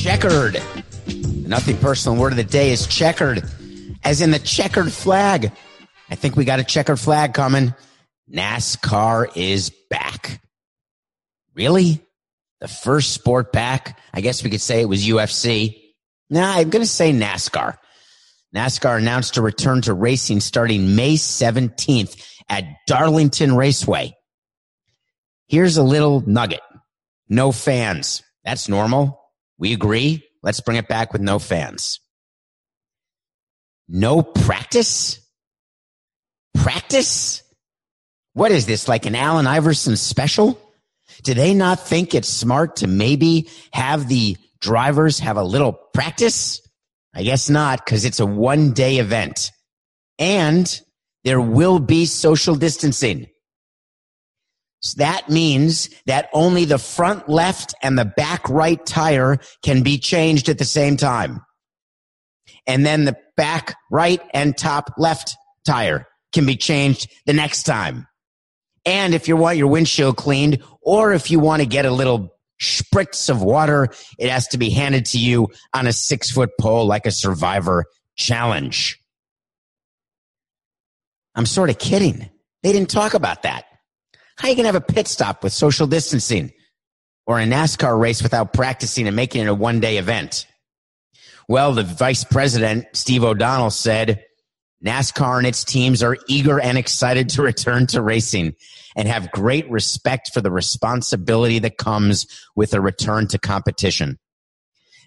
Checkered. Nothing personal word of the day is checkered, as in the checkered flag. I think we got a checkered flag coming. NASCAR is back. Really? The first sport back? I guess we could say it was UFC. Nah, I'm going to say NASCAR. NASCAR announced a return to racing starting May 17th at Darlington Raceway. Here's a little nugget. No fans. That's normal. We agree. Let's bring it back with no fans. No practice? Practice? What is this, like an Allen Iverson special? Do they not think it's smart to maybe have the drivers have a little practice? I guess not, because it's a one day event. And there will be social distancing. So that means that only the front left and the back right tire can be changed at the same time. And then the back right and top left tire can be changed the next time. And if you want your windshield cleaned, or if you want to get a little spritz of water, it has to be handed to you on a six foot pole like a survivor challenge. I'm sort of kidding. They didn't talk about that. How you going to have a pit stop with social distancing or a NASCAR race without practicing and making it a one day event? Well, the vice president, Steve O'Donnell, said NASCAR and its teams are eager and excited to return to racing and have great respect for the responsibility that comes with a return to competition.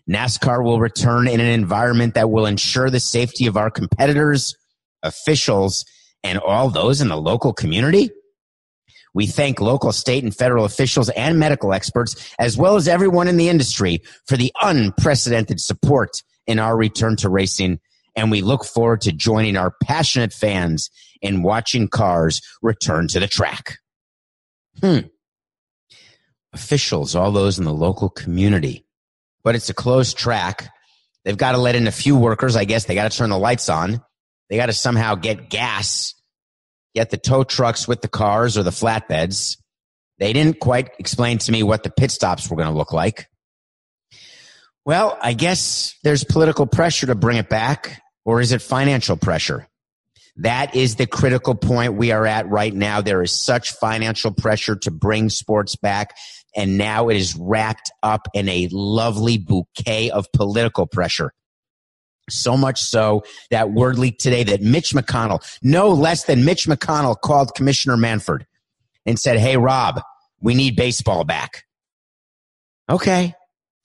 NASCAR will return in an environment that will ensure the safety of our competitors, officials, and all those in the local community. We thank local, state, and federal officials and medical experts, as well as everyone in the industry for the unprecedented support in our return to racing. And we look forward to joining our passionate fans in watching cars return to the track. Hmm. Officials, all those in the local community. But it's a closed track. They've got to let in a few workers. I guess they got to turn the lights on. They got to somehow get gas get the tow trucks with the cars or the flatbeds. They didn't quite explain to me what the pit stops were going to look like. Well, I guess there's political pressure to bring it back, or is it financial pressure? That is the critical point we are at right now. There is such financial pressure to bring sports back, and now it is wrapped up in a lovely bouquet of political pressure. So much so that word leaked today that Mitch McConnell, no less than Mitch McConnell, called Commissioner Manfred and said, Hey, Rob, we need baseball back. Okay.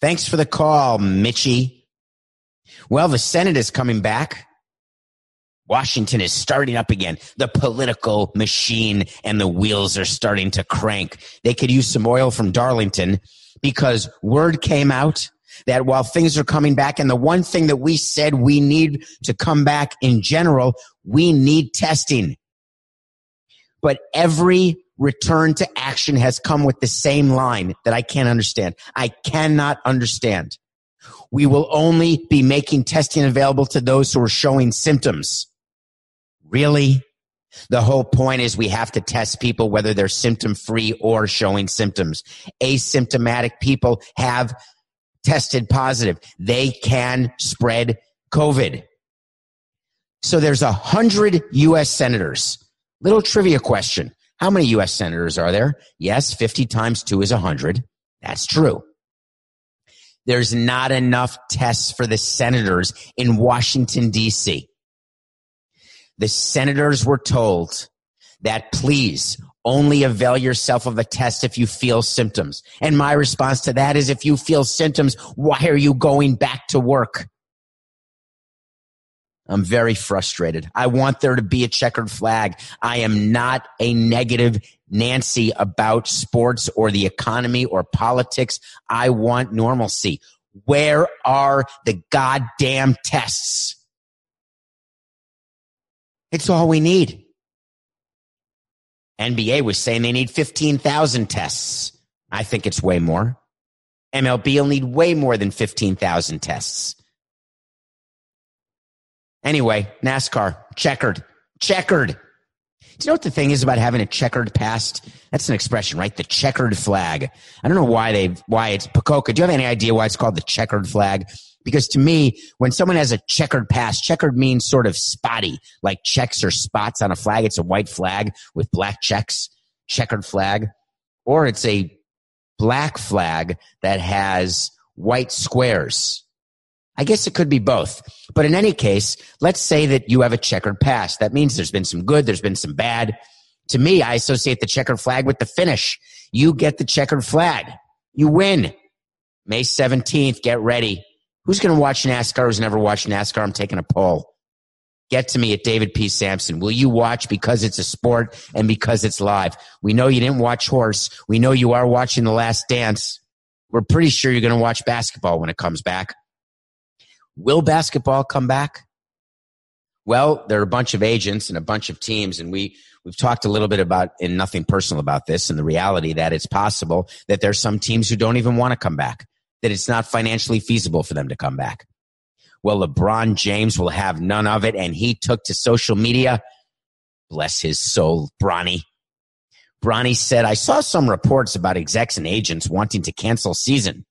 Thanks for the call, Mitchy. Well, the Senate is coming back. Washington is starting up again. The political machine and the wheels are starting to crank. They could use some oil from Darlington because word came out that while things are coming back and the one thing that we said we need to come back in general, we need testing. But every return to action has come with the same line that I can't understand. I cannot understand. We will only be making testing available to those who are showing symptoms. Really? The whole point is we have to test people whether they're symptom free or showing symptoms. Asymptomatic people have tested positive. They can spread COVID. So there's a hundred U.S. senators. Little trivia question. How many U.S. senators are there? Yes, 50 times two is 100. That's true. There's not enough tests for the senators in Washington, D.C. The senators were told that please only avail yourself of a test if you feel symptoms. And my response to that is if you feel symptoms, why are you going back to work? I'm very frustrated. I want there to be a checkered flag. I am not a negative Nancy about sports or the economy or politics. I want normalcy. Where are the goddamn tests? It's all we need. NBA was saying they need 15,000 tests. I think it's way more. MLB will need way more than 15,000 tests. Anyway, NASCAR, checkered, checkered. Do you know what the thing is about having a checkered past? That's an expression, right? The checkered flag. I don't know why they, why it's Pacoca. Do you have any idea why it's called the checkered flag? Because to me, when someone has a checkered past, checkered means sort of spotty, like checks or spots on a flag. It's a white flag with black checks, checkered flag. Or it's a black flag that has white squares. I guess it could be both. But in any case, let's say that you have a checkered past. That means there's been some good, there's been some bad. To me, I associate the checkered flag with the finish. You get the checkered flag. You win. May 17th, get ready. Who's going to watch NASCAR who's never watched NASCAR? I'm taking a poll. Get to me at David P. Samson. Will you watch because it's a sport and because it's live? We know you didn't watch horse. We know you are watching The Last Dance. We're pretty sure you're going to watch basketball when it comes back. Will basketball come back? Well, there are a bunch of agents and a bunch of teams, and we we've talked a little bit about in nothing personal about this, and the reality that it's possible that there's some teams who don't even want to come back, that it's not financially feasible for them to come back. Well, LeBron James will have none of it. And he took to social media. Bless his soul, Bronny. Bronny said, I saw some reports about execs and agents wanting to cancel season.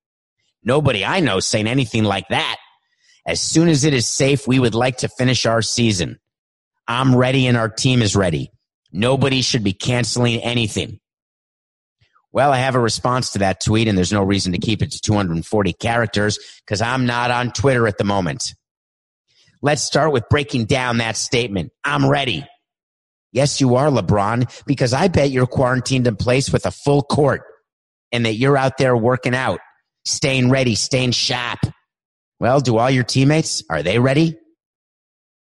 Nobody I know saying anything like that. As soon as it is safe, we would like to finish our season. I'm ready and our team is ready. Nobody should be canceling anything. Well, I have a response to that tweet, and there's no reason to keep it to 240 characters because I'm not on Twitter at the moment. Let's start with breaking down that statement. I'm ready. Yes, you are, LeBron, because I bet you're quarantined in place with a full court and that you're out there working out, staying ready, staying sharp. Well, do all your teammates, are they ready?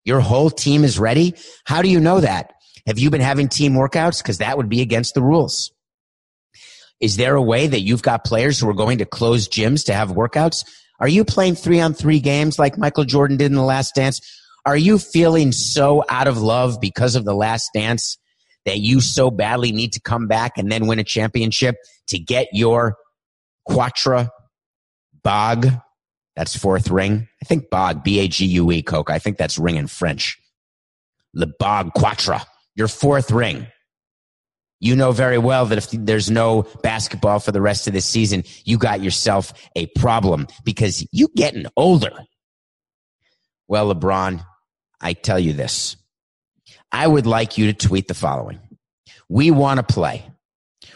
Your whole team is ready? How do you know that? Have you been having team workouts? Because that would be against the rules. Is there a way that you've got players who are going to close gyms to have workouts? Are you playing three on three games like Michael Jordan did in the last dance? Are you feeling so out of love because of the last dance that you so badly need to come back and then win a championship to get your Quatra bog? That's fourth ring. I think bog, B A G U E, Coke. I think that's ring in French. Le bog Quatra, your fourth ring you know very well that if there's no basketball for the rest of the season, you got yourself a problem because you're getting older. Well, LeBron, I tell you this. I would like you to tweet the following. We want to play.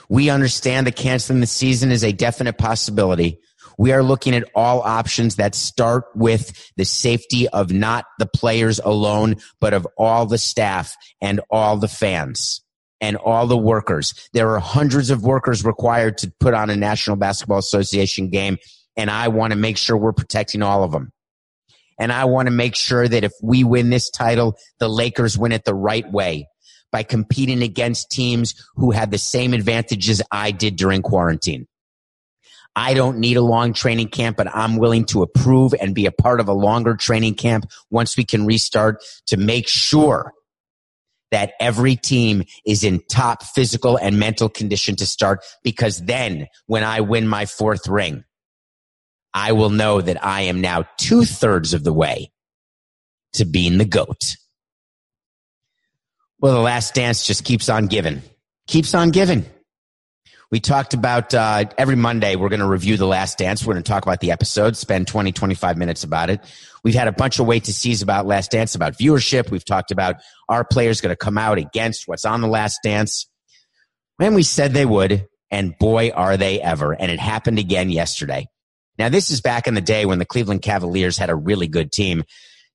We understand that canceling the season is a definite possibility. We are looking at all options that start with the safety of not the players alone, but of all the staff and all the fans and all the workers. There are hundreds of workers required to put on a National Basketball Association game, and I want to make sure we're protecting all of them. And I want to make sure that if we win this title, the Lakers win it the right way by competing against teams who had the same advantages I did during quarantine. I don't need a long training camp, but I'm willing to approve and be a part of a longer training camp once we can restart to make sure that every team is in top physical and mental condition to start because then when I win my fourth ring, I will know that I am now two thirds of the way to being the GOAT. Well, the last dance just keeps on giving, keeps on giving. We talked about uh, every Monday, we're going to review The Last Dance. We're going to talk about the episode, spend 20, 25 minutes about it. We've had a bunch of wait to sees about Last Dance, about viewership. We've talked about our players going to come out against what's on The Last Dance. When we said they would, and boy, are they ever. And it happened again yesterday. Now, this is back in the day when the Cleveland Cavaliers had a really good team.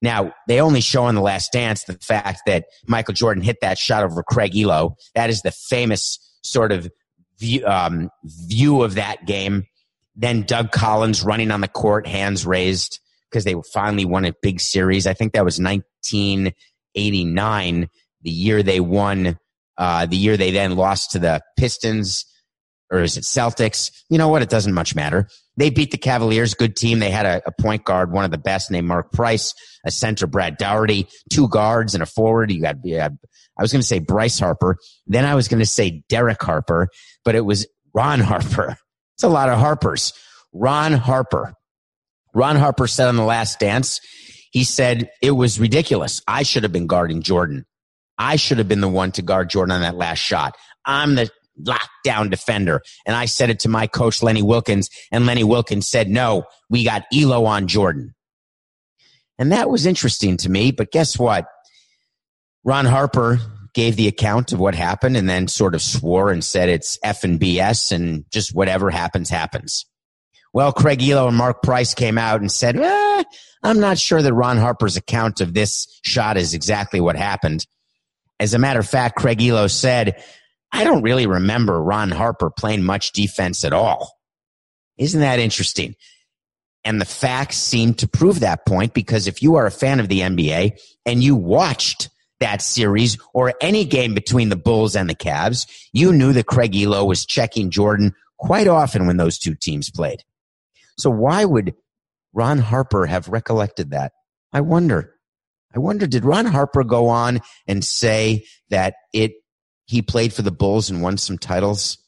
Now, they only show in The Last Dance the fact that Michael Jordan hit that shot over Craig Ehlo. That is the famous sort of view, um, view of that game. Then Doug Collins running on the court, hands raised because they finally won a big series. I think that was 1989, the year they won, uh, the year they then lost to the Pistons, or is it Celtics? You know what? It doesn't much matter. They beat the Cavaliers, good team. They had a, a point guard, one of the best, named Mark Price, a center, Brad Daugherty, two guards and a forward. You got, I was going to say Bryce Harper. Then I was going to say Derek Harper, but it was Ron Harper. It's a lot of Harpers. Ron Harper. Ron Harper said on the last dance, he said it was ridiculous. I should have been guarding Jordan. I should have been the one to guard Jordan on that last shot. I'm the lockdown defender. And I said it to my coach, Lenny Wilkens, and Lenny Wilkens said, no, we got Ehlo on Jordan. And that was interesting to me. But guess what? Ron Harper gave the account of what happened and then sort of swore and said it's F and BS and just whatever happens, happens. Well, Craig Ehlo and Mark Price came out and said, eh, I'm not sure that Ron Harper's account of this shot is exactly what happened. As a matter of fact, Craig Ehlo said, I don't really remember Ron Harper playing much defense at all. Isn't that interesting? And the facts seem to prove that point because if you are a fan of the NBA and you watched that series or any game between the Bulls and the Cavs, you knew that Craig Ehlo was checking Jordan quite often when those two teams played. So why would Ron Harper have recollected that? I wonder. I wonder, did Ron Harper go on and say that it, he played for the Bulls and won some titles?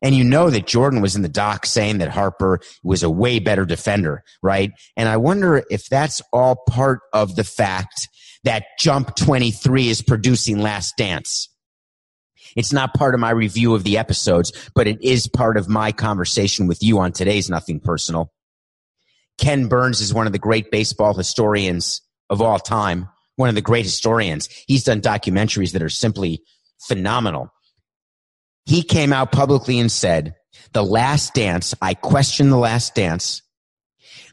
And you know that Jordan was in the dock saying that Harper was a way better defender, right? And I wonder if that's all part of the fact that Jump 23 is producing Last Dance. It's not part of my review of the episodes, but it is part of my conversation with you on today's Nothing Personal. Ken Burns is one of the great baseball historians of all time, one of the great historians. He's done documentaries that are simply phenomenal. He came out publicly and said, The Last Dance, I question The Last Dance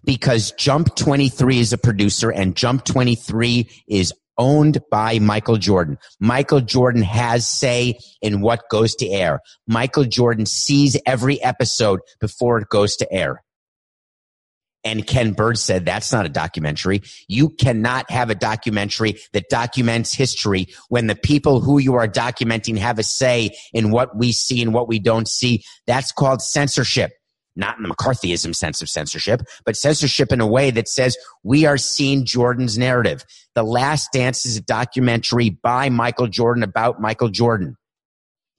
because Jump 23 is a producer and Jump 23 is owned by Michael Jordan. Michael Jordan has say in what goes to air. Michael Jordan sees every episode before it goes to air. And Ken Burns said, that's not a documentary. You cannot have a documentary that documents history when the people who you are documenting have a say in what we see and what we don't see. That's called censorship not in the McCarthyism sense of censorship, but censorship in a way that says we are seeing Jordan's narrative. The Last Dance is a documentary by Michael Jordan about Michael Jordan.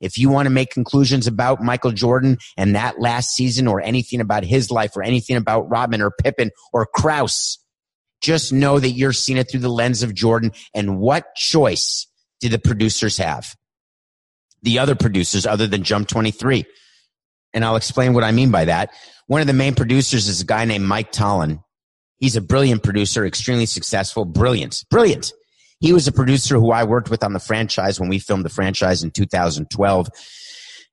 If you want to make conclusions about Michael Jordan and that last season or anything about his life or anything about Rodman or Pippen or Krause, just know that you're seeing it through the lens of Jordan. And what choice did the producers have? The other producers other than Jump 23 and I'll explain what I mean by that. One of the main producers is a guy named Mike Tollin. He's a brilliant producer, extremely successful, brilliant, brilliant. He was a producer who I worked with on the franchise when we filmed the franchise in 2012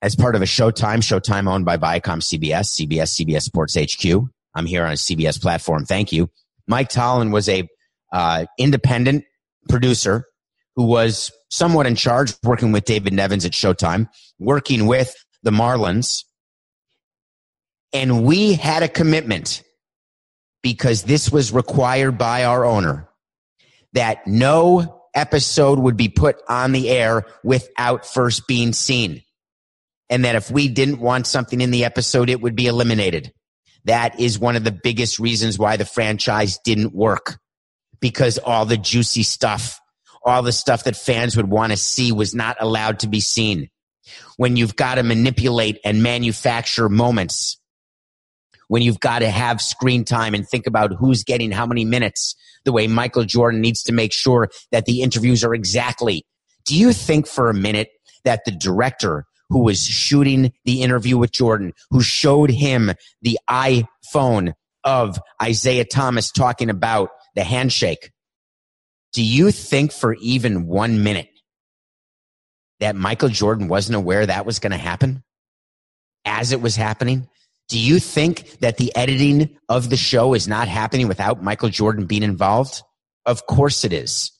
as part of a Showtime, Showtime owned by Viacom CBS, CBS, CBS Sports HQ. I'm here on a CBS platform. Thank you. Mike Tollin was a uh, independent producer who was somewhat in charge, working with David Nevins at Showtime, working with the Marlins and we had a commitment because this was required by our owner that no episode would be put on the air without first being seen. And that if we didn't want something in the episode, it would be eliminated. That is one of the biggest reasons why the franchise didn't work because all the juicy stuff, all the stuff that fans would want to see was not allowed to be seen. When you've got to manipulate and manufacture moments when you've got to have screen time and think about who's getting how many minutes, the way Michael Jordan needs to make sure that the interviews are exactly. Do you think for a minute that the director who was shooting the interview with Jordan, who showed him the iPhone of Isiah Thomas talking about the handshake, do you think for even one minute that Michael Jordan wasn't aware that was going to happen as it was happening? Do you think that the editing of the show is not happening without Michael Jordan being involved? Of course it is.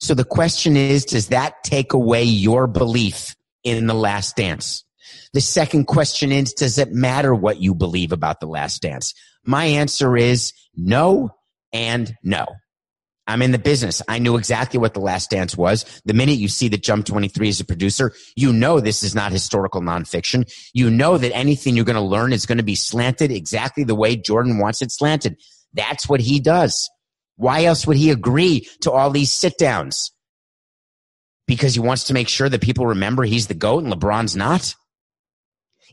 So the question is, does that take away your belief in the last dance? The second question is, does it matter what you believe about the last dance? My answer is no, and no. I'm in the business. I knew exactly what The Last Dance was. The minute you see that Jump 23 is a producer, you know this is not historical nonfiction. You know that anything you're going to learn is going to be slanted exactly the way Jordan wants it slanted. That's what he does. Why else would he agree to all these sit downs? Because he wants to make sure that people remember he's the GOAT and LeBron's not?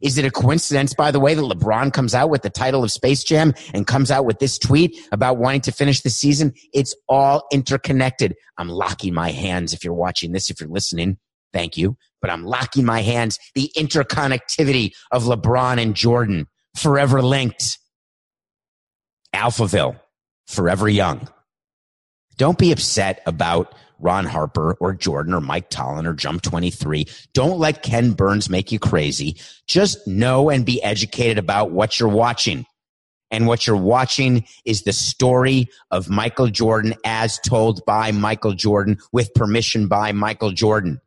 Is it a coincidence, by the way, that LeBron comes out with the title of Space Jam and comes out with this tweet about wanting to finish the season? It's all interconnected. I'm locking my hands if you're watching this, if you're listening. Thank you. But I'm locking my hands. The interconnectivity of LeBron and Jordan forever linked. Alphaville, forever young. Don't be upset about Ron Harper or Jordan or Mike Tollin or Jump 23. Don't let Ken Burns make you crazy. Just know and be educated about what you're watching. And what you're watching is the story of Michael Jordan as told by Michael Jordan with permission by Michael Jordan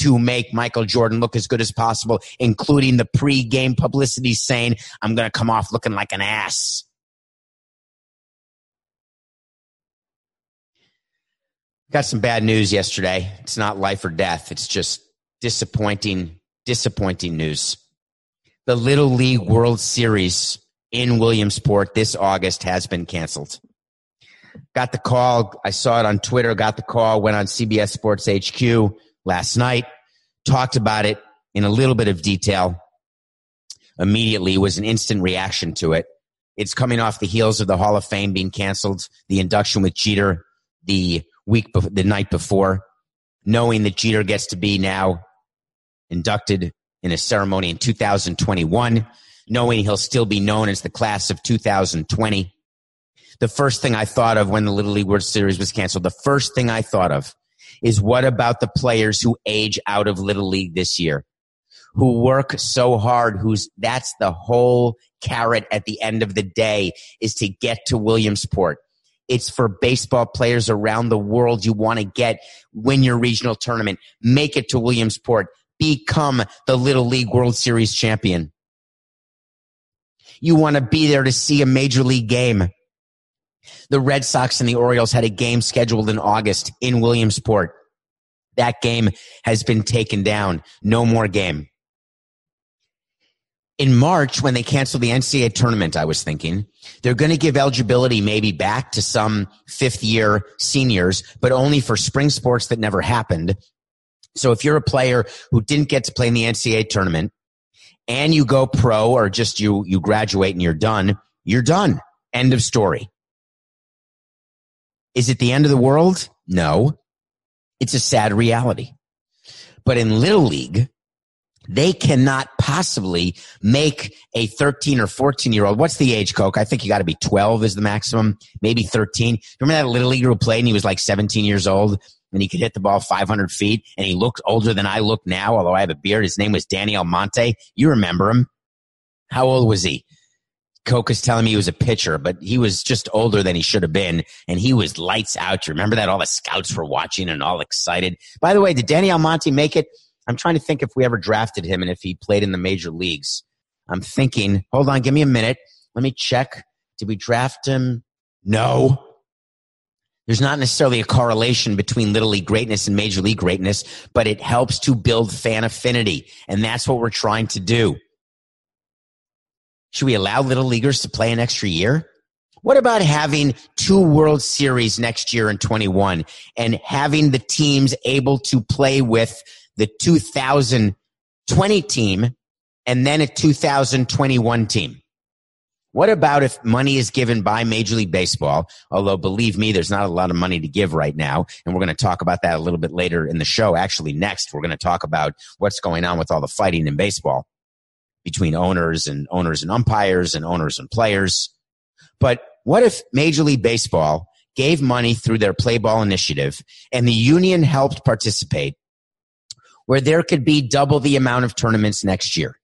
to make Michael Jordan look as good as possible, including the pre-game publicity saying, I'm going to come off looking like an ass. Got some bad news yesterday. It's not life or death. It's just disappointing, disappointing news. The Little League World Series in Williamsport this August has been canceled. Got the call. I saw it on Twitter. Got the call. Went on CBS Sports HQ last night. Talked about it in a little bit of detail. Immediately was an instant reaction to it. It's coming off the heels of the Hall of Fame being canceled, the induction with Jeter, the week, the night before, knowing that Jeter gets to be now inducted in a ceremony in 2021, knowing he'll still be known as the class of 2020. The first thing I thought of when the Little League World Series was canceled, the first thing I thought of is what about the players who age out of Little League this year? Who work so hard, who's that's the whole carrot at the end of the day is to get to Williamsport it's for baseball players around the world. You want to get, win your regional tournament, make it to Williamsport, become the Little League World Series champion. You want to be there to see a major league game. The Red Sox and the Orioles had a game scheduled in August in Williamsport. That game has been taken down. No more game in March, when they canceled the NCAA tournament, I was thinking they're going to give eligibility maybe back to some fifth year seniors, but only for spring sports that never happened. So if you're a player who didn't get to play in the NCAA tournament and you go pro or just you, you graduate and you're done, you're done. End of story. Is it the end of the world? No. It's a sad reality. But in Little League, they cannot possibly make a 13 or 14 year old. What's the age, Coke? I think you got to be 12 is the maximum, maybe 13. Remember that little leaguer who played and he was like 17 years old and he could hit the ball 500 feet and he looked older than I look now, although I have a beard. His name was Danny Almonte. You remember him. How old was he? Coke is telling me he was a pitcher, but he was just older than he should have been, and he was lights out. You remember that? All the scouts were watching and all excited. By the way, did Danny Almonte make it? I'm trying to think if we ever drafted him and if he played in the major leagues. I'm thinking, hold on, give me a minute. Let me check. Did we draft him? No. There's not necessarily a correlation between little league greatness and major league greatness, but it helps to build fan affinity. And that's what we're trying to do. Should we allow little leaguers to play an extra year? What about having two World Series next year in 21 and having the teams able to play with the 2020 team and then a 2021 team. What about if money is given by Major League Baseball? Although believe me, there's not a lot of money to give right now. And we're going to talk about that a little bit later in the show. Actually, next, we're going to talk about what's going on with all the fighting in baseball between owners and owners and umpires and owners and players. But what if Major League Baseball gave money through their play ball initiative and the union helped participate where there could be double the amount of tournaments next year.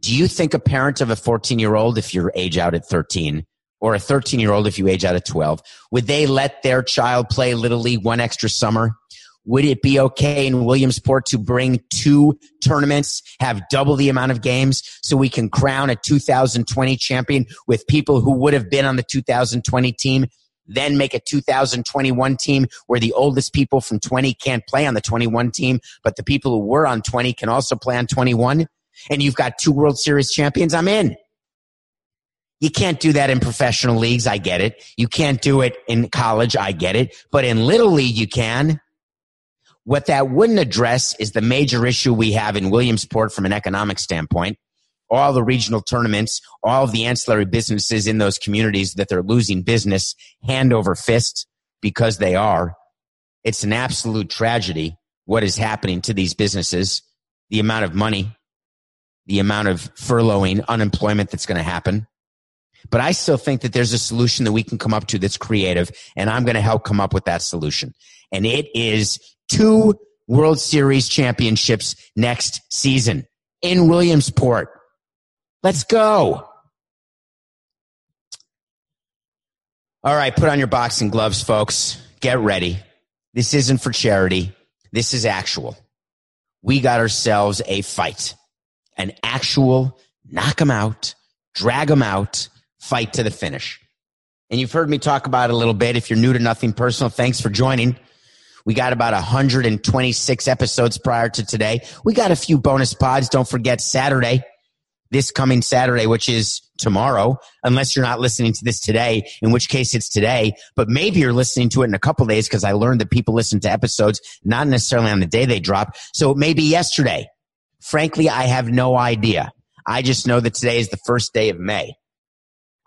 Do you think a parent of a 14 year old, if you're age out at 13, or a 13 year old if you age out at 12, would they let their child play Little League one extra summer? Would it be okay in Williamsport to bring two tournaments, have double the amount of games so we can crown a 2020 champion with people who would have been on the 2020 team then make a 2021 team where the oldest people from 20 can't play on the 21 team, but the people who were on 20 can also play on 21. And you've got two World Series champions. I'm in. You can't do that in professional leagues. I get it. You can't do it in college. I get it. But in little league, you can. What that wouldn't address is the major issue we have in Williamsport from an economic standpoint. All the regional tournaments, all of the ancillary businesses in those communities that they're losing business hand over fist because they are. It's an absolute tragedy what is happening to these businesses, the amount of money, the amount of furloughing, unemployment that's going to happen. But I still think that there's a solution that we can come up to that's creative, and I'm going to help come up with that solution. And it is two World Series championships next season in Williamsport. Let's go. All right, put on your boxing gloves, folks. Get ready. This isn't for charity. This is actual. We got ourselves a fight, an actual knock them out, drag them out fight to the finish. And you've heard me talk about it a little bit. If you're new to Nothing Personal, thanks for joining. We got about 126 episodes prior to today. We got a few bonus pods. Don't forget Saturday, this coming Saturday, which is tomorrow, unless you're not listening to this today, in which case it's today, but maybe you're listening to it in a couple days because I learned that people listen to episodes not necessarily on the day they drop. So it may be yesterday. Frankly, I have no idea. I just know that today is the first day of May.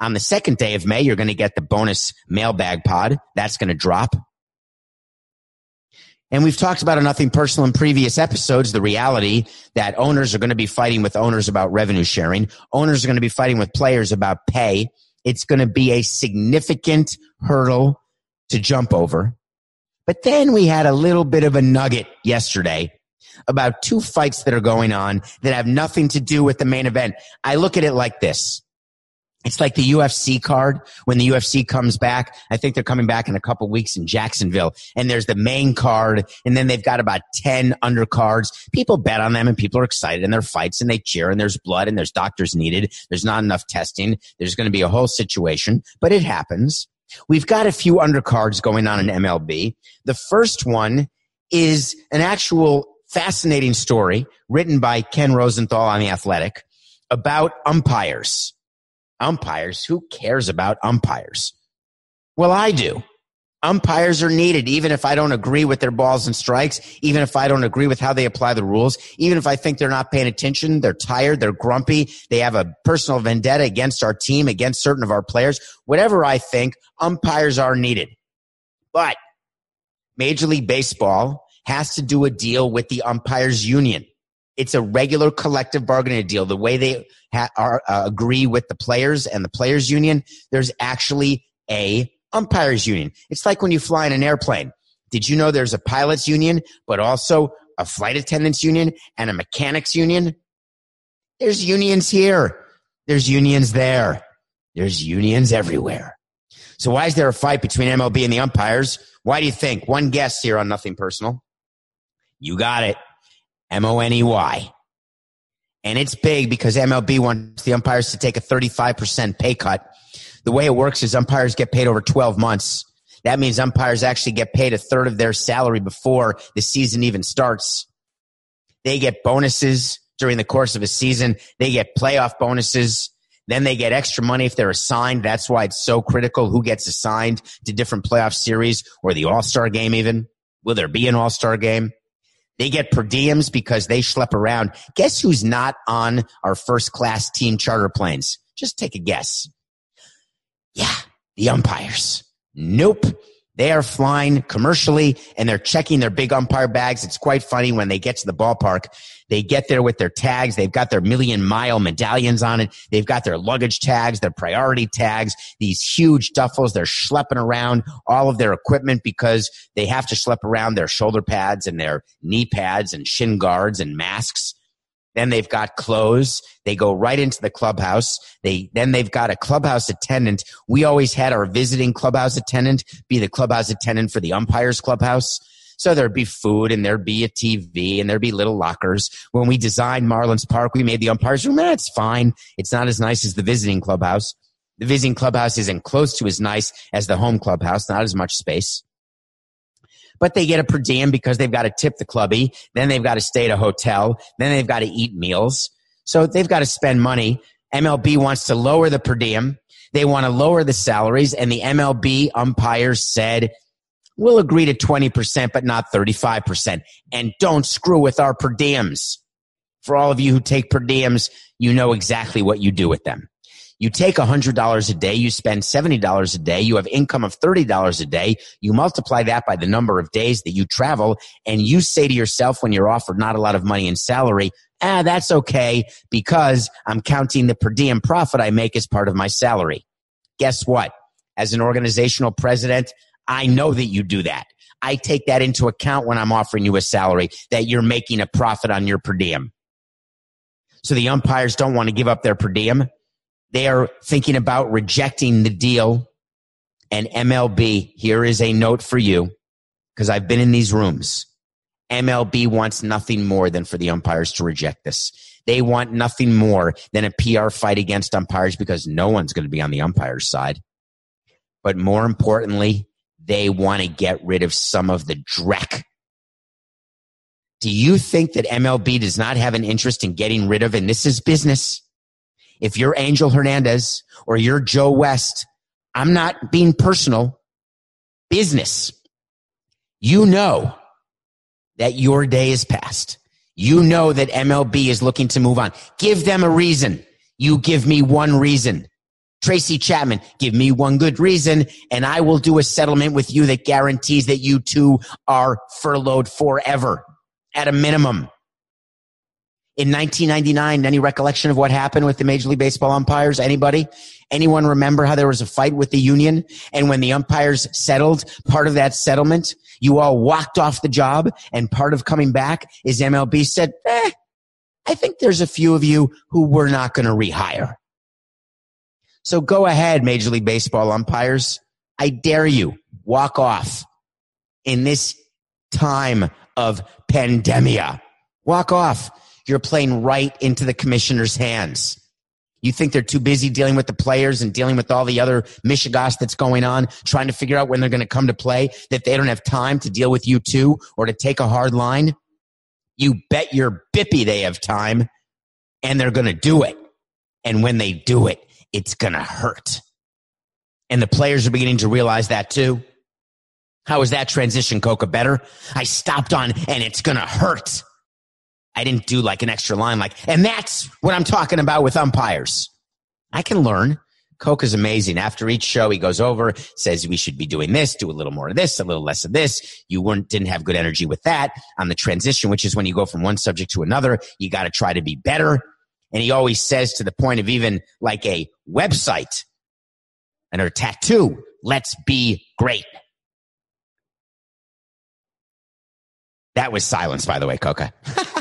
On the second day of May, you're going to get the bonus mailbag pod. That's going to drop. And we've talked about a nothing personal in previous episodes, the reality that owners are going to be fighting with owners about revenue sharing. Owners are going to be fighting with players about pay. It's going to be a significant hurdle to jump over. But then we had a little bit of a nugget yesterday about two fights that are going on that have nothing to do with the main event. I look at it like this. It's like the UFC card when the UFC comes back. I think they're coming back in a couple weeks in Jacksonville. And there's the main card, and then they've got about 10 undercards. People bet on them and people are excited in their fights and they cheer and there's blood and there's doctors needed. There's not enough testing. There's going to be a whole situation, but it happens. We've got a few undercards going on in MLB. The first one is an actual fascinating story written by Ken Rosenthal on The Athletic about umpires umpires. Who cares about umpires? Well, I do. Umpires are needed, even if I don't agree with their balls and strikes, even if I don't agree with how they apply the rules, even if I think they're not paying attention, they're tired, they're grumpy, they have a personal vendetta against our team, against certain of our players. Whatever I think, umpires are needed. But Major League Baseball has to do a deal with the umpires union. It's a regular collective bargaining deal. The way they ha- are, uh, agree with the players and the players union, there's actually a umpires union. It's like when you fly in an airplane. Did you know there's a pilots union, but also a flight attendants union and a mechanics union? There's unions here. There's unions there. There's unions everywhere. So why is there a fight between MLB and the umpires? Why do you think? One guess here on Nothing Personal. You got it. M O N E Y. And it's big because MLB wants the umpires to take a 35% pay cut. The way it works is umpires get paid over 12 months. That means umpires actually get paid a third of their salary before the season even starts. They get bonuses during the course of a season. They get playoff bonuses. Then they get extra money if they're assigned. That's why it's so critical who gets assigned to different playoff series or the All Star game even. Will there be an All Star game? They get per diems because they schlep around. Guess who's not on our first class team charter planes? Just take a guess. Yeah, the umpires. Nope. They are flying commercially and they're checking their big umpire bags. It's quite funny when they get to the ballpark. They get there with their tags. They've got their million mile medallions on it. They've got their luggage tags, their priority tags, these huge duffels. They're schlepping around all of their equipment because they have to schlep around their shoulder pads and their knee pads and shin guards and masks. Then they've got clothes. They go right into the clubhouse. They, then they've got a clubhouse attendant. We always had our visiting clubhouse attendant be the clubhouse attendant for the umpires clubhouse. So there'd be food and there'd be a TV and there'd be little lockers. When we designed Marlins Park, we made the umpires room. That's fine. It's not as nice as the visiting clubhouse. The visiting clubhouse isn't close to as nice as the home clubhouse, not as much space. But they get a per diem because they've got to tip the clubby. Then they've got to stay at a hotel. Then they've got to eat meals. So they've got to spend money. MLB wants to lower the per diem. They want to lower the salaries. And the MLB umpires said, we'll agree to 20%, but not 35%. And don't screw with our per diems. For all of you who take per diems, you know exactly what you do with them. You take $100 a day, you spend $70 a day, you have income of $30 a day, you multiply that by the number of days that you travel, and you say to yourself when you're offered not a lot of money in salary, ah, that's okay because I'm counting the per diem profit I make as part of my salary. Guess what? As an organizational president, I know that you do that. I take that into account when I'm offering you a salary that you're making a profit on your per diem. So the umpires don't want to give up their per diem. They are thinking about rejecting the deal. And MLB, here is a note for you because I've been in these rooms. MLB wants nothing more than for the umpires to reject this. They want nothing more than a PR fight against umpires because no one's going to be on the umpire's side. But more importantly, they want to get rid of some of the dreck. Do you think that MLB does not have an interest in getting rid of, and this is business, if you're Angel Hernandez or you're Joe West, I'm not being personal, business. You know that your day is past. You know that MLB is looking to move on. Give them a reason. You give me one reason. Tracy Chapman, give me one good reason and I will do a settlement with you that guarantees that you two are furloughed forever at a minimum in 1999 any recollection of what happened with the major league baseball umpires? Anybody? Anyone remember how there was a fight with the union? And when the umpires settled part of that settlement you all walked off the job and part of coming back is mlb said eh, i think there's a few of you who we're not going to rehire. So go ahead major league baseball umpires. I dare you walk off in this time of pandemia. Walk off you're playing right into the commissioner's hands. You think they're too busy dealing with the players and dealing with all the other mishigas that's going on, trying to figure out when they're going to come to play, that they don't have time to deal with you too or to take a hard line? You bet your bippy they have time and they're going to do it. And when they do it, it's going to hurt. And the players are beginning to realize that too. How is that transition, Coca, better? I stopped on and it's going to hurt. I didn't do like an extra line, like, and that's what I'm talking about with umpires. I can learn. Coke is amazing. After each show, he goes over, says we should be doing this, do a little more of this, a little less of this. You weren't, didn't have good energy with that on the transition, which is when you go from one subject to another. You got to try to be better. And he always says to the point of even like a website and her tattoo, let's be great. That was silence, by the way, Coca.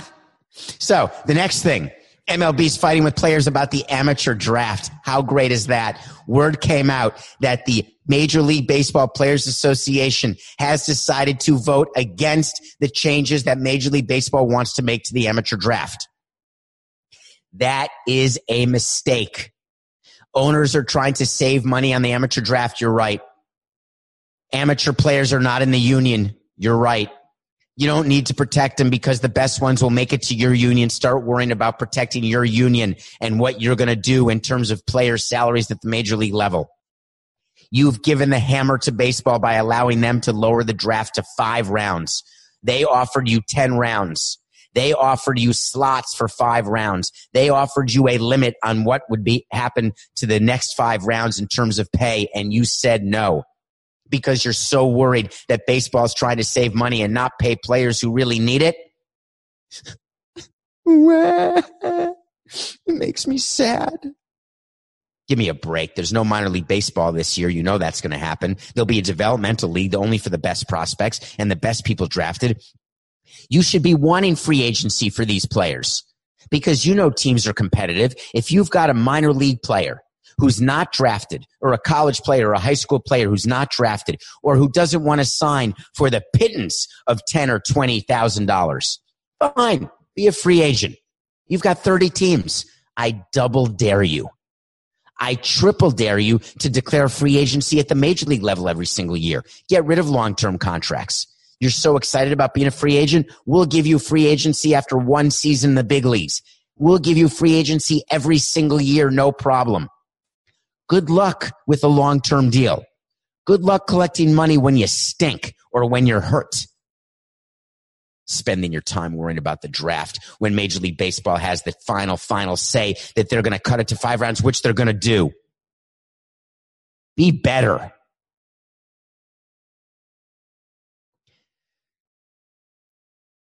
So the next thing, MLB's fighting with players about the amateur draft. How great is that? Word came out that the Major League Baseball Players Association has decided to vote against the changes that Major League Baseball wants to make to the amateur draft. That is a mistake. Owners are trying to save money on the amateur draft. You're right. Amateur players are not in the union. You're right. You don't need to protect them because the best ones will make it to your union. Start worrying about protecting your union and what you're going to do in terms of player salaries at the major league level. You've given the hammer to baseball by allowing them to lower the draft to five rounds. They offered you 10 rounds. They offered you slots for five rounds. They offered you a limit on what would be happen to the next five rounds in terms of pay. And you said no because you're so worried that baseball is trying to save money and not pay players who really need it. it makes me sad. Give me a break. There's no minor league baseball this year. You know that's going to happen. There'll be a developmental league only for the best prospects and the best people drafted. You should be wanting free agency for these players because you know teams are competitive. If you've got a minor league player who's not drafted or a college player or a high school player who's not drafted or who doesn't want to sign for the pittance of 10 or $20,000. Fine. Be a free agent. You've got 30 teams. I double dare you. I triple dare you to declare free agency at the major league level every single year. Get rid of long term contracts. You're so excited about being a free agent. We'll give you free agency after one season in the big leagues. We'll give you free agency every single year, no problem. Good luck with a long term deal. Good luck collecting money when you stink or when you're hurt. Spending your time worrying about the draft when Major League Baseball has the final, final say that they're going to cut it to five rounds, which they're going to do. Be better.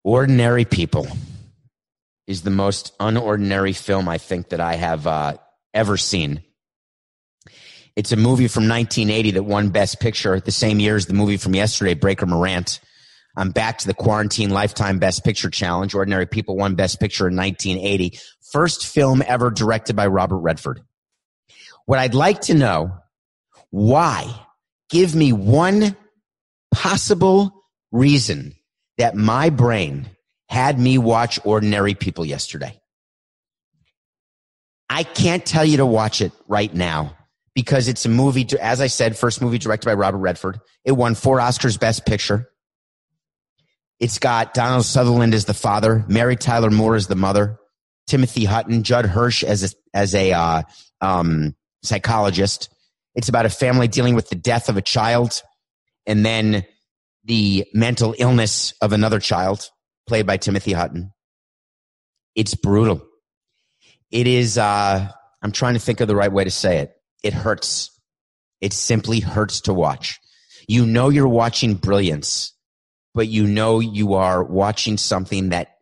Ordinary People is the most unordinary film I think that I have uh, ever seen. It's a movie from 1980 that won Best Picture the same year as the movie from yesterday, Breaker Morant. I'm back to the Quarantine Lifetime Best Picture Challenge. Ordinary People won Best Picture in 1980. First film ever directed by Robert Redford. What I'd like to know, why? Give me one possible reason that my brain had me watch Ordinary People yesterday. I can't tell you to watch it right now because it's a movie, as I said, first movie directed by Robert Redford. It won four Oscars Best Picture. It's got Donald Sutherland as the father, Mary Tyler Moore as the mother, Timothy Hutton, Judd Hirsch as a, as a uh, um, psychologist. It's about a family dealing with the death of a child and then the mental illness of another child, played by Timothy Hutton. It's brutal. It is, uh, I'm trying to think of the right way to say it it hurts. It simply hurts to watch. You know you're watching brilliance, but you know you are watching something that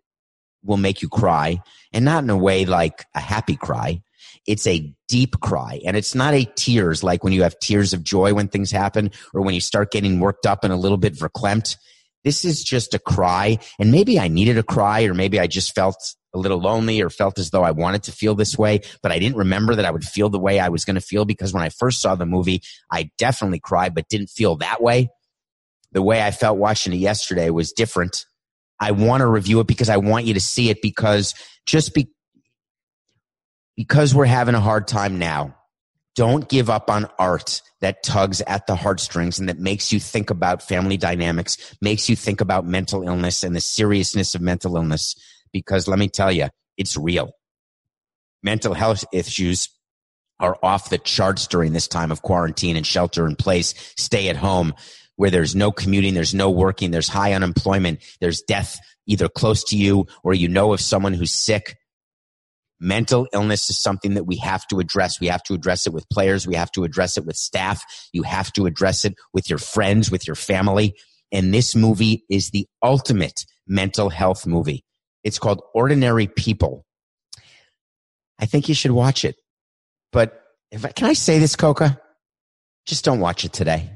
will make you cry and not in a way like a happy cry. It's a deep cry and it's not a tears like when you have tears of joy when things happen or when you start getting worked up and a little bit verklempt. This is just a cry and maybe I needed a cry or maybe I just felt a little lonely or felt as though I wanted to feel this way, but I didn't remember that I would feel the way I was going to feel because when I first saw the movie, I definitely cried, but didn't feel that way. The way I felt watching it yesterday was different. I want to review it because I want you to see it because just be, because we're having a hard time now, don't give up on art that tugs at the heartstrings and that makes you think about family dynamics, makes you think about mental illness and the seriousness of mental illness because let me tell you, it's real. Mental health issues are off the charts during this time of quarantine and shelter in place, stay at home, where there's no commuting, there's no working, there's high unemployment, there's death either close to you or you know of someone who's sick. Mental illness is something that we have to address. We have to address it with players. We have to address it with staff. You have to address it with your friends, with your family. And this movie is the ultimate mental health movie. It's called Ordinary People. I think you should watch it. But if I, can I say this, Coca? Just don't watch it today.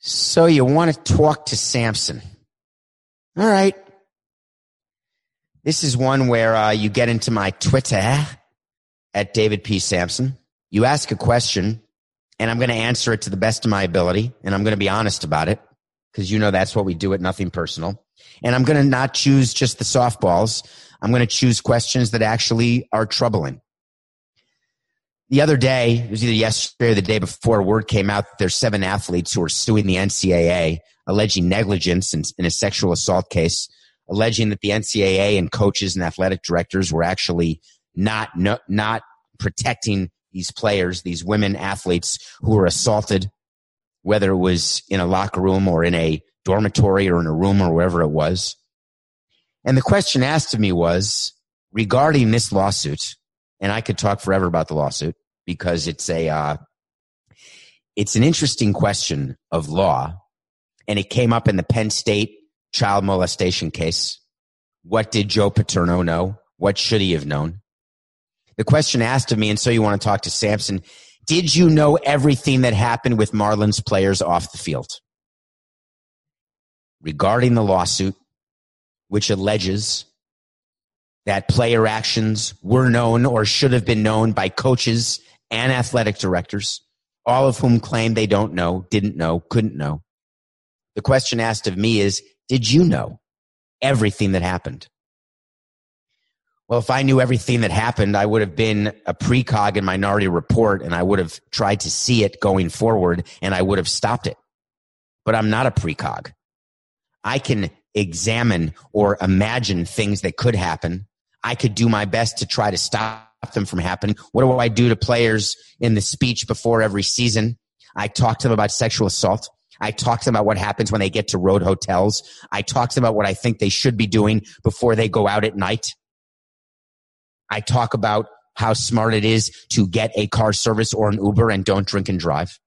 So you want to talk to Samson. All right. This is one where uh, you get into my Twitter at David P. Samson. You ask a question, and I'm going to answer it to the best of my ability, and I'm going to be honest about it because you know that's what we do at Nothing Personal. And I'm going to not choose just the softballs. I'm going to choose questions that actually are troubling the other day, it was either yesterday or the day before, word came out that there's seven athletes who are suing the NCAA, alleging negligence in, in, a sexual assault case, alleging that the NCAA and coaches and athletic directors were actually not no, not protecting these players, these women athletes who were assaulted, whether it was in a locker room or in a dormitory or in a room or wherever it was. And the question asked of me was regarding this lawsuit, and I could talk forever about the lawsuit because it's a uh, it's an interesting question of law, and it came up in the Penn State child molestation case. What did Joe Paterno know? What should he have known? The question asked of me, and so you want to talk to Samson, did you know everything that happened with Marlins players off the field? Regarding the lawsuit, which alleges that player actions were known or should have been known by coaches and athletic directors, all of whom claim they don't know, didn't know, couldn't know. The question asked of me is, did you know everything that happened? Well, if I knew everything that happened, I would have been a precog in Minority Report and I would have tried to see it going forward and I would have stopped it. But I'm not a precog. I can examine or imagine things that could happen. I could do my best to try to stop them from happening. What do I do to players in the speech before every season? I talk to them about sexual assault. I talk to them about what happens when they get to road hotels. I talk to them about what I think they should be doing before they go out at night. I talk about how smart it is to get a car service or an Uber and don't drink and drive.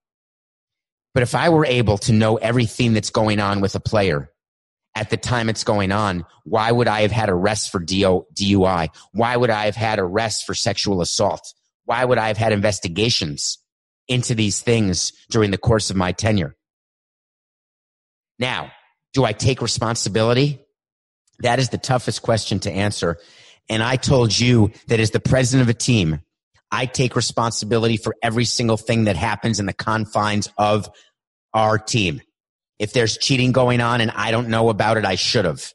But if I were able to know everything that's going on with a player at the time it's going on, why would I have had arrests for DUI? Why would I have had arrests for sexual assault? Why would I have had investigations into these things during the course of my tenure? Now, do I take responsibility? That is the toughest question to answer. And I told you that as the president of a team, I take responsibility for every single thing that happens in the confines of our team. If there's cheating going on and I don't know about it, I should have.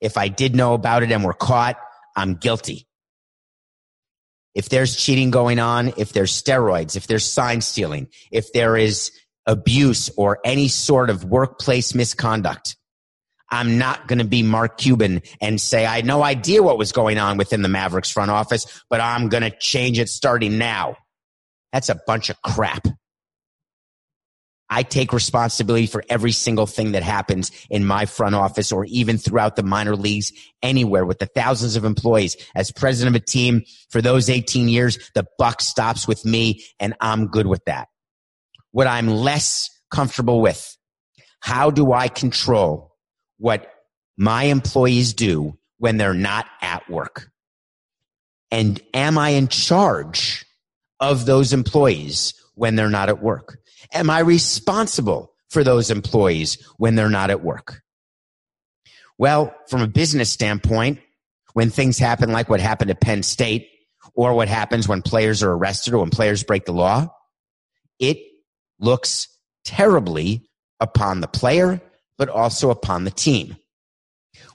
If I did know about it and were caught, I'm guilty. If there's cheating going on, if there's steroids, if there's sign stealing, if there is abuse or any sort of workplace misconduct, I'm not going to be Mark Cuban and say, I had no idea what was going on within the Mavericks front office, but I'm going to change it starting now. That's a bunch of crap. I take responsibility for every single thing that happens in my front office or even throughout the minor leagues anywhere with the thousands of employees. As president of a team for those 18 years, the buck stops with me and I'm good with that. What I'm less comfortable with, how do I control what my employees do when they're not at work? And am I in charge of those employees when they're not at work? Am I responsible for those employees when they're not at work? Well, from a business standpoint, when things happen like what happened at Penn State or what happens when players are arrested or when players break the law, it looks terribly upon the player but also upon the team.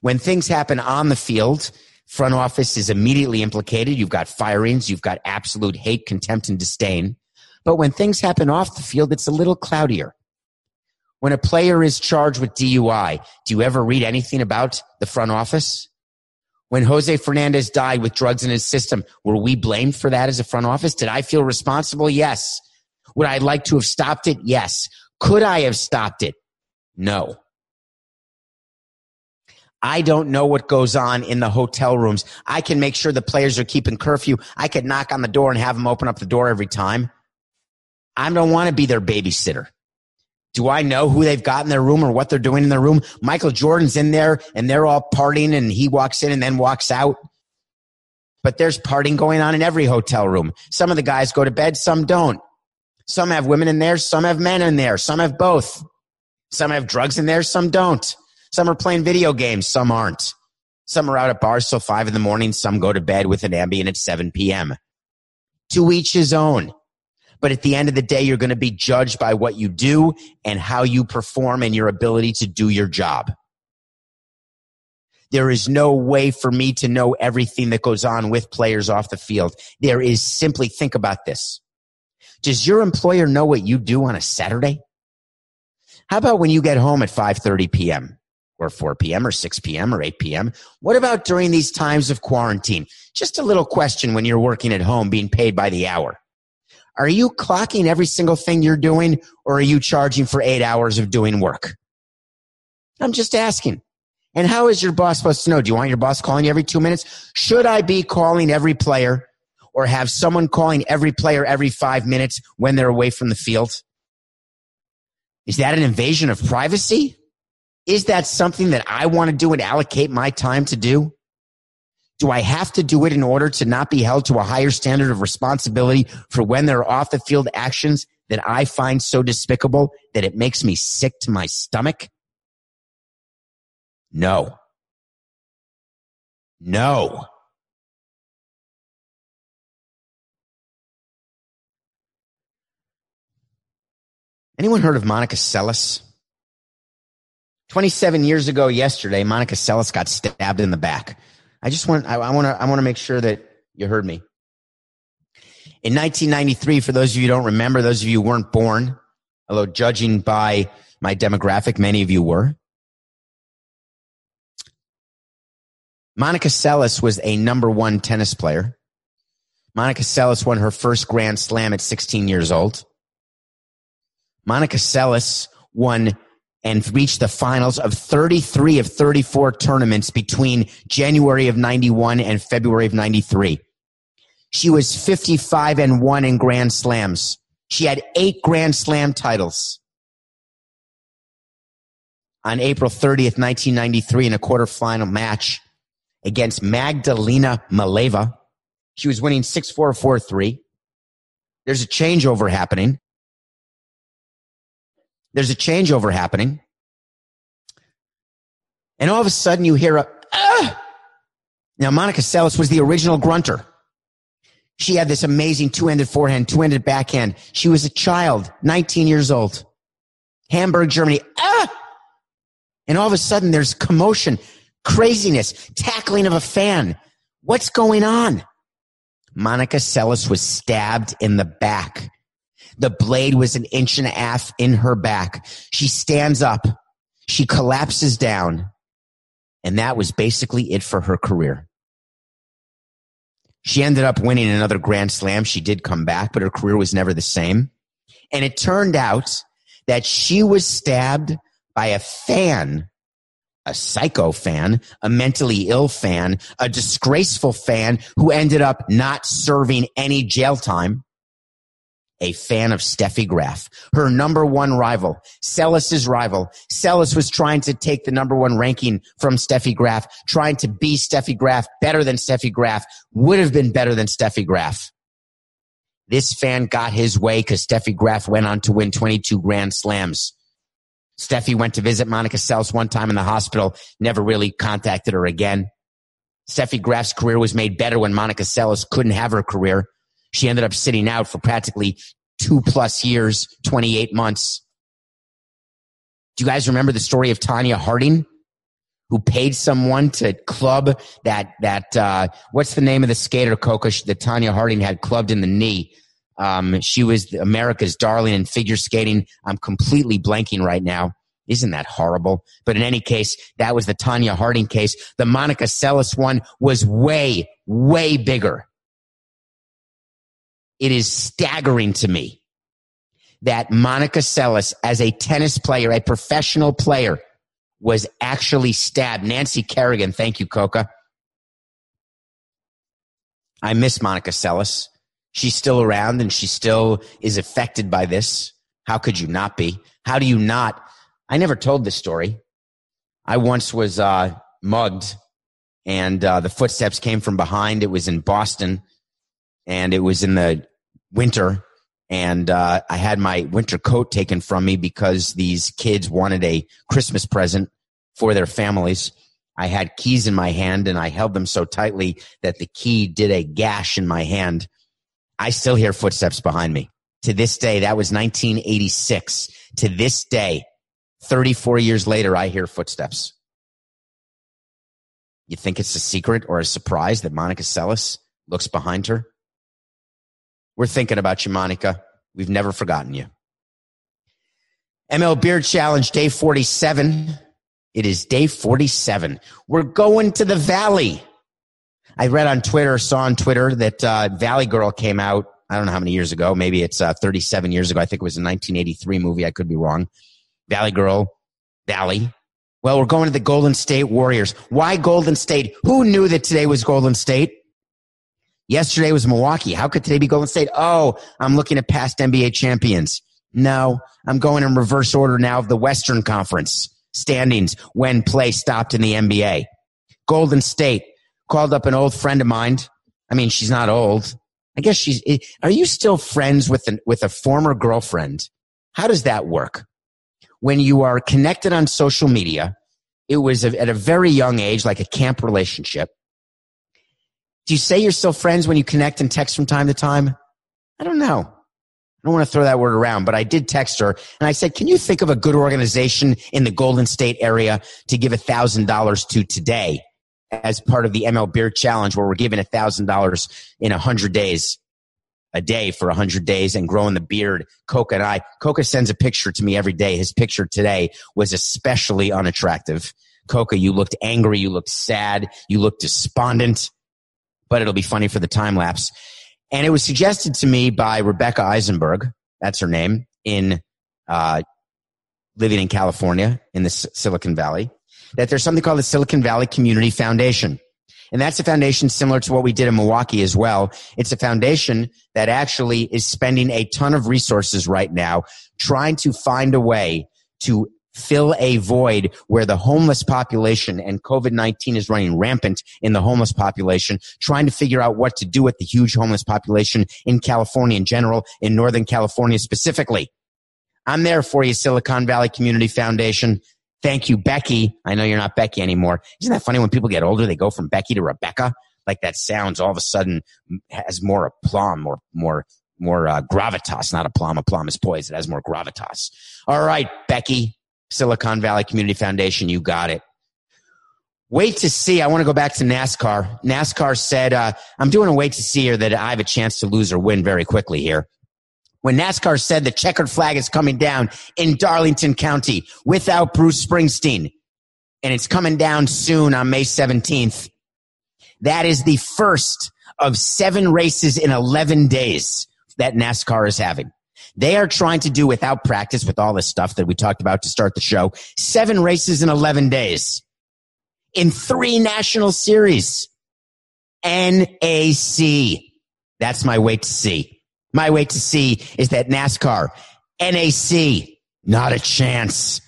When things happen on the field, front office is immediately implicated. You've got firings, you've got absolute hate, contempt, and disdain. But when things happen off the field, it's a little cloudier. When a player is charged with DUI, do you ever read anything about the front office? When Jose Fernandez died with drugs in his system, were we blamed for that as a front office? Did I feel responsible? Yes. Would I like to have stopped it? Yes. Could I have stopped it? No. I don't know what goes on in the hotel rooms. I can make sure the players are keeping curfew. I could knock on the door and have them open up the door every time. I don't want to be their babysitter. Do I know who they've got in their room or what they're doing in their room? Michael Jordan's in there and they're all partying and he walks in and then walks out. But there's partying going on in every hotel room. Some of the guys go to bed, some don't. Some have women in there, some have men in there, some have both. Some have drugs in there, some don't. Some are playing video games, some aren't. Some are out at bars till five in the morning, some go to bed with an Ambien at 7 p.m. To each his own. But at the end of the day, you're going to be judged by what you do and how you perform and your ability to do your job. There is no way for me to know everything that goes on with players off the field. There is simply think about this. Does your employer know what you do on a Saturday? How about when you get home at 5:30 p.m. or 4 p.m. or 6 p.m. or 8 p.m.? What about during these times of quarantine? Just a little question when you're working at home being paid by the hour. Are you clocking every single thing you're doing or are you charging for 8 hours of doing work? I'm just asking. And how is your boss supposed to know? Do you want your boss calling you every 2 minutes? Should I be calling every player or have someone calling every player every 5 minutes when they're away from the field? Is that an invasion of privacy? Is that something that I want to do and allocate my time to do? Do I have to do it in order to not be held to a higher standard of responsibility for when there are off the field actions that I find so despicable that it makes me sick to my stomach? No. No. Anyone heard of Monica Seles? 27 years ago yesterday, Monica Seles got stabbed in the back. I just want, I, I want to, I want to make sure that you heard me. In 1993, for those of you who don't remember, those of you who weren't born, although judging by my demographic, many of you were. Monica Seles was a number one tennis player. Monica Seles won her first Grand Slam at 16 years old. Monica Seles won and reached the finals of 33 of 34 tournaments between January of 91 and February of 93. She was 55 and 1 in Grand Slams. She had eight Grand Slam titles. On April 30th, 1993, in a quarterfinal match against Magdalena Maleeva, she was winning 6 4 4 3. There's a changeover happening. There's a changeover happening. And all of a sudden you hear a, ah! Now, Monica Seles was the original grunter. She had this amazing two-handed forehand, two-handed backhand. She was a child, 19 years old. Hamburg, Germany. Ah! And all of a sudden there's commotion, craziness, tackling of a fan. What's going on? Monica Seles was stabbed in the back. The blade was an inch and a half in her back. She stands up. She collapses down. And that was basically it for her career. She ended up winning another Grand Slam. She did come back, but her career was never the same. And it turned out that she was stabbed by a fan, a psycho fan, a mentally ill fan, a disgraceful fan who ended up not serving any jail time a fan of Steffi Graf, her number one rival, Seles's rival. Seles was trying to take the number one ranking from Steffi Graf, trying to be Steffi Graf, better than Steffi Graf, would have been better than Steffi Graf. This fan got his way because Steffi Graf went on to win 22 Grand Slams. Steffi went to visit Monica Seles one time in the hospital, never really contacted her again. Steffi Graf's career was made better when Monica Seles couldn't have her career. She ended up sitting out for practically two plus years, 28 months. Do you guys remember the story of Tonya Harding? Who paid someone to club that, that, uh, what's the name of the skater, Coca, that Tonya Harding had clubbed in the knee? Um, she was America's darling in figure skating. I'm completely blanking right now. Isn't that horrible? But in any case, that was the Tonya Harding case. The Monica Seles one was way, way bigger. It is staggering to me that Monica Seles, as a tennis player, a professional player, was actually stabbed. Nancy Kerrigan, thank you, Coca. I miss Monica Seles. She's still around and she still is affected by this. How could you not be? How do you not? I never told this story. I once was uh, mugged and uh, the footsteps came from behind. It was in Boston and it was in the winter and uh, I had my winter coat taken from me because these kids wanted a Christmas present for their families. I had keys in my hand and I held them so tightly that the key did a gash in my hand. I still hear footsteps behind me. To this day, that was 1986. To this day, 34 years later, I hear footsteps. You think it's a secret or a surprise that Monica Seles looks behind her? We're thinking about you, Monica. We've never forgotten you. ML Beard Challenge, day 47. It is day 47. We're going to the Valley. I read on Twitter, saw on Twitter that uh, Valley Girl came out. I don't know how many years ago. Maybe it's uh, 37 years ago. I think it was a 1983 movie. I could be wrong. Valley Girl, Valley. Well, we're going to the Golden State Warriors. Why Golden State? Who knew that today was Golden State? Yesterday was Milwaukee. How could today be Golden State? Oh, I'm looking at past NBA champions. No, I'm going in reverse order now of the Western Conference. standings when play stopped in the NBA. Golden State called up an old friend of mine. I mean, she's not old. I guess she's, eh, are you still friends with an, with a former girlfriend? How does that work? When you are connected on social media, it was at a very young age, like a camp relationship. Do you say you're still friends when you connect and text from time to time? I don't know. I don't want to throw that word around, but I did text her and I said, can you think of a good organization in the Golden State area to give a thousand dollars to today as part of the ML Beard Challenge where we're giving a thousand dollars in a hundred days a day for a hundred days and growing the beard. Coca and I, Coca sends a picture to me every day. His picture today was especially unattractive. Coca, you looked angry. You looked sad. You looked despondent but it'll be funny for the time lapse. And it was suggested to me by Rebecca Eisenberg, that's her name, in uh, living in California in the S- Silicon Valley, that there's something called the Silicon Valley Community Foundation. And that's a foundation similar to what we did in Milwaukee as well. It's a foundation that actually is spending a ton of resources right now trying to find a way to fill a void where the homeless population and COVID-19 is running rampant in the homeless population, trying to figure out what to do with the huge homeless population in California in general, in Northern California specifically. I'm there for you, Silicon Valley Community Foundation. Thank you, Becky. I know you're not Becky anymore. Isn't that funny when people get older, they go from Becky to Rebecca? Like that sounds all of a sudden has more aplomb, more, more, more uh, gravitas, not aplomb. Aplomb is poison. It has more gravitas. All right, Becky. Silicon Valley Community Foundation, you got it. Wait to see. I want to go back to NASCAR. NASCAR said, uh, I'm doing a wait to see here that I have a chance to lose or win very quickly here. When NASCAR said the checkered flag is coming down in Darlington County without Bruce Springsteen, and it's coming down soon on May 17th, that is the first of seven races in 11 days that NASCAR is having. They are trying to do without practice with all this stuff that we talked about to start the show. Seven races in 11 days in three national series. NAC. That's my wait to see. My wait to see is that NASCAR, NAC, not a chance.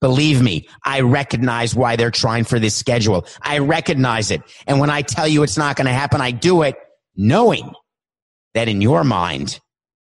Believe me, I recognize why they're trying for this schedule. I recognize it. And when I tell you it's not going to happen, I do it knowing that in your mind,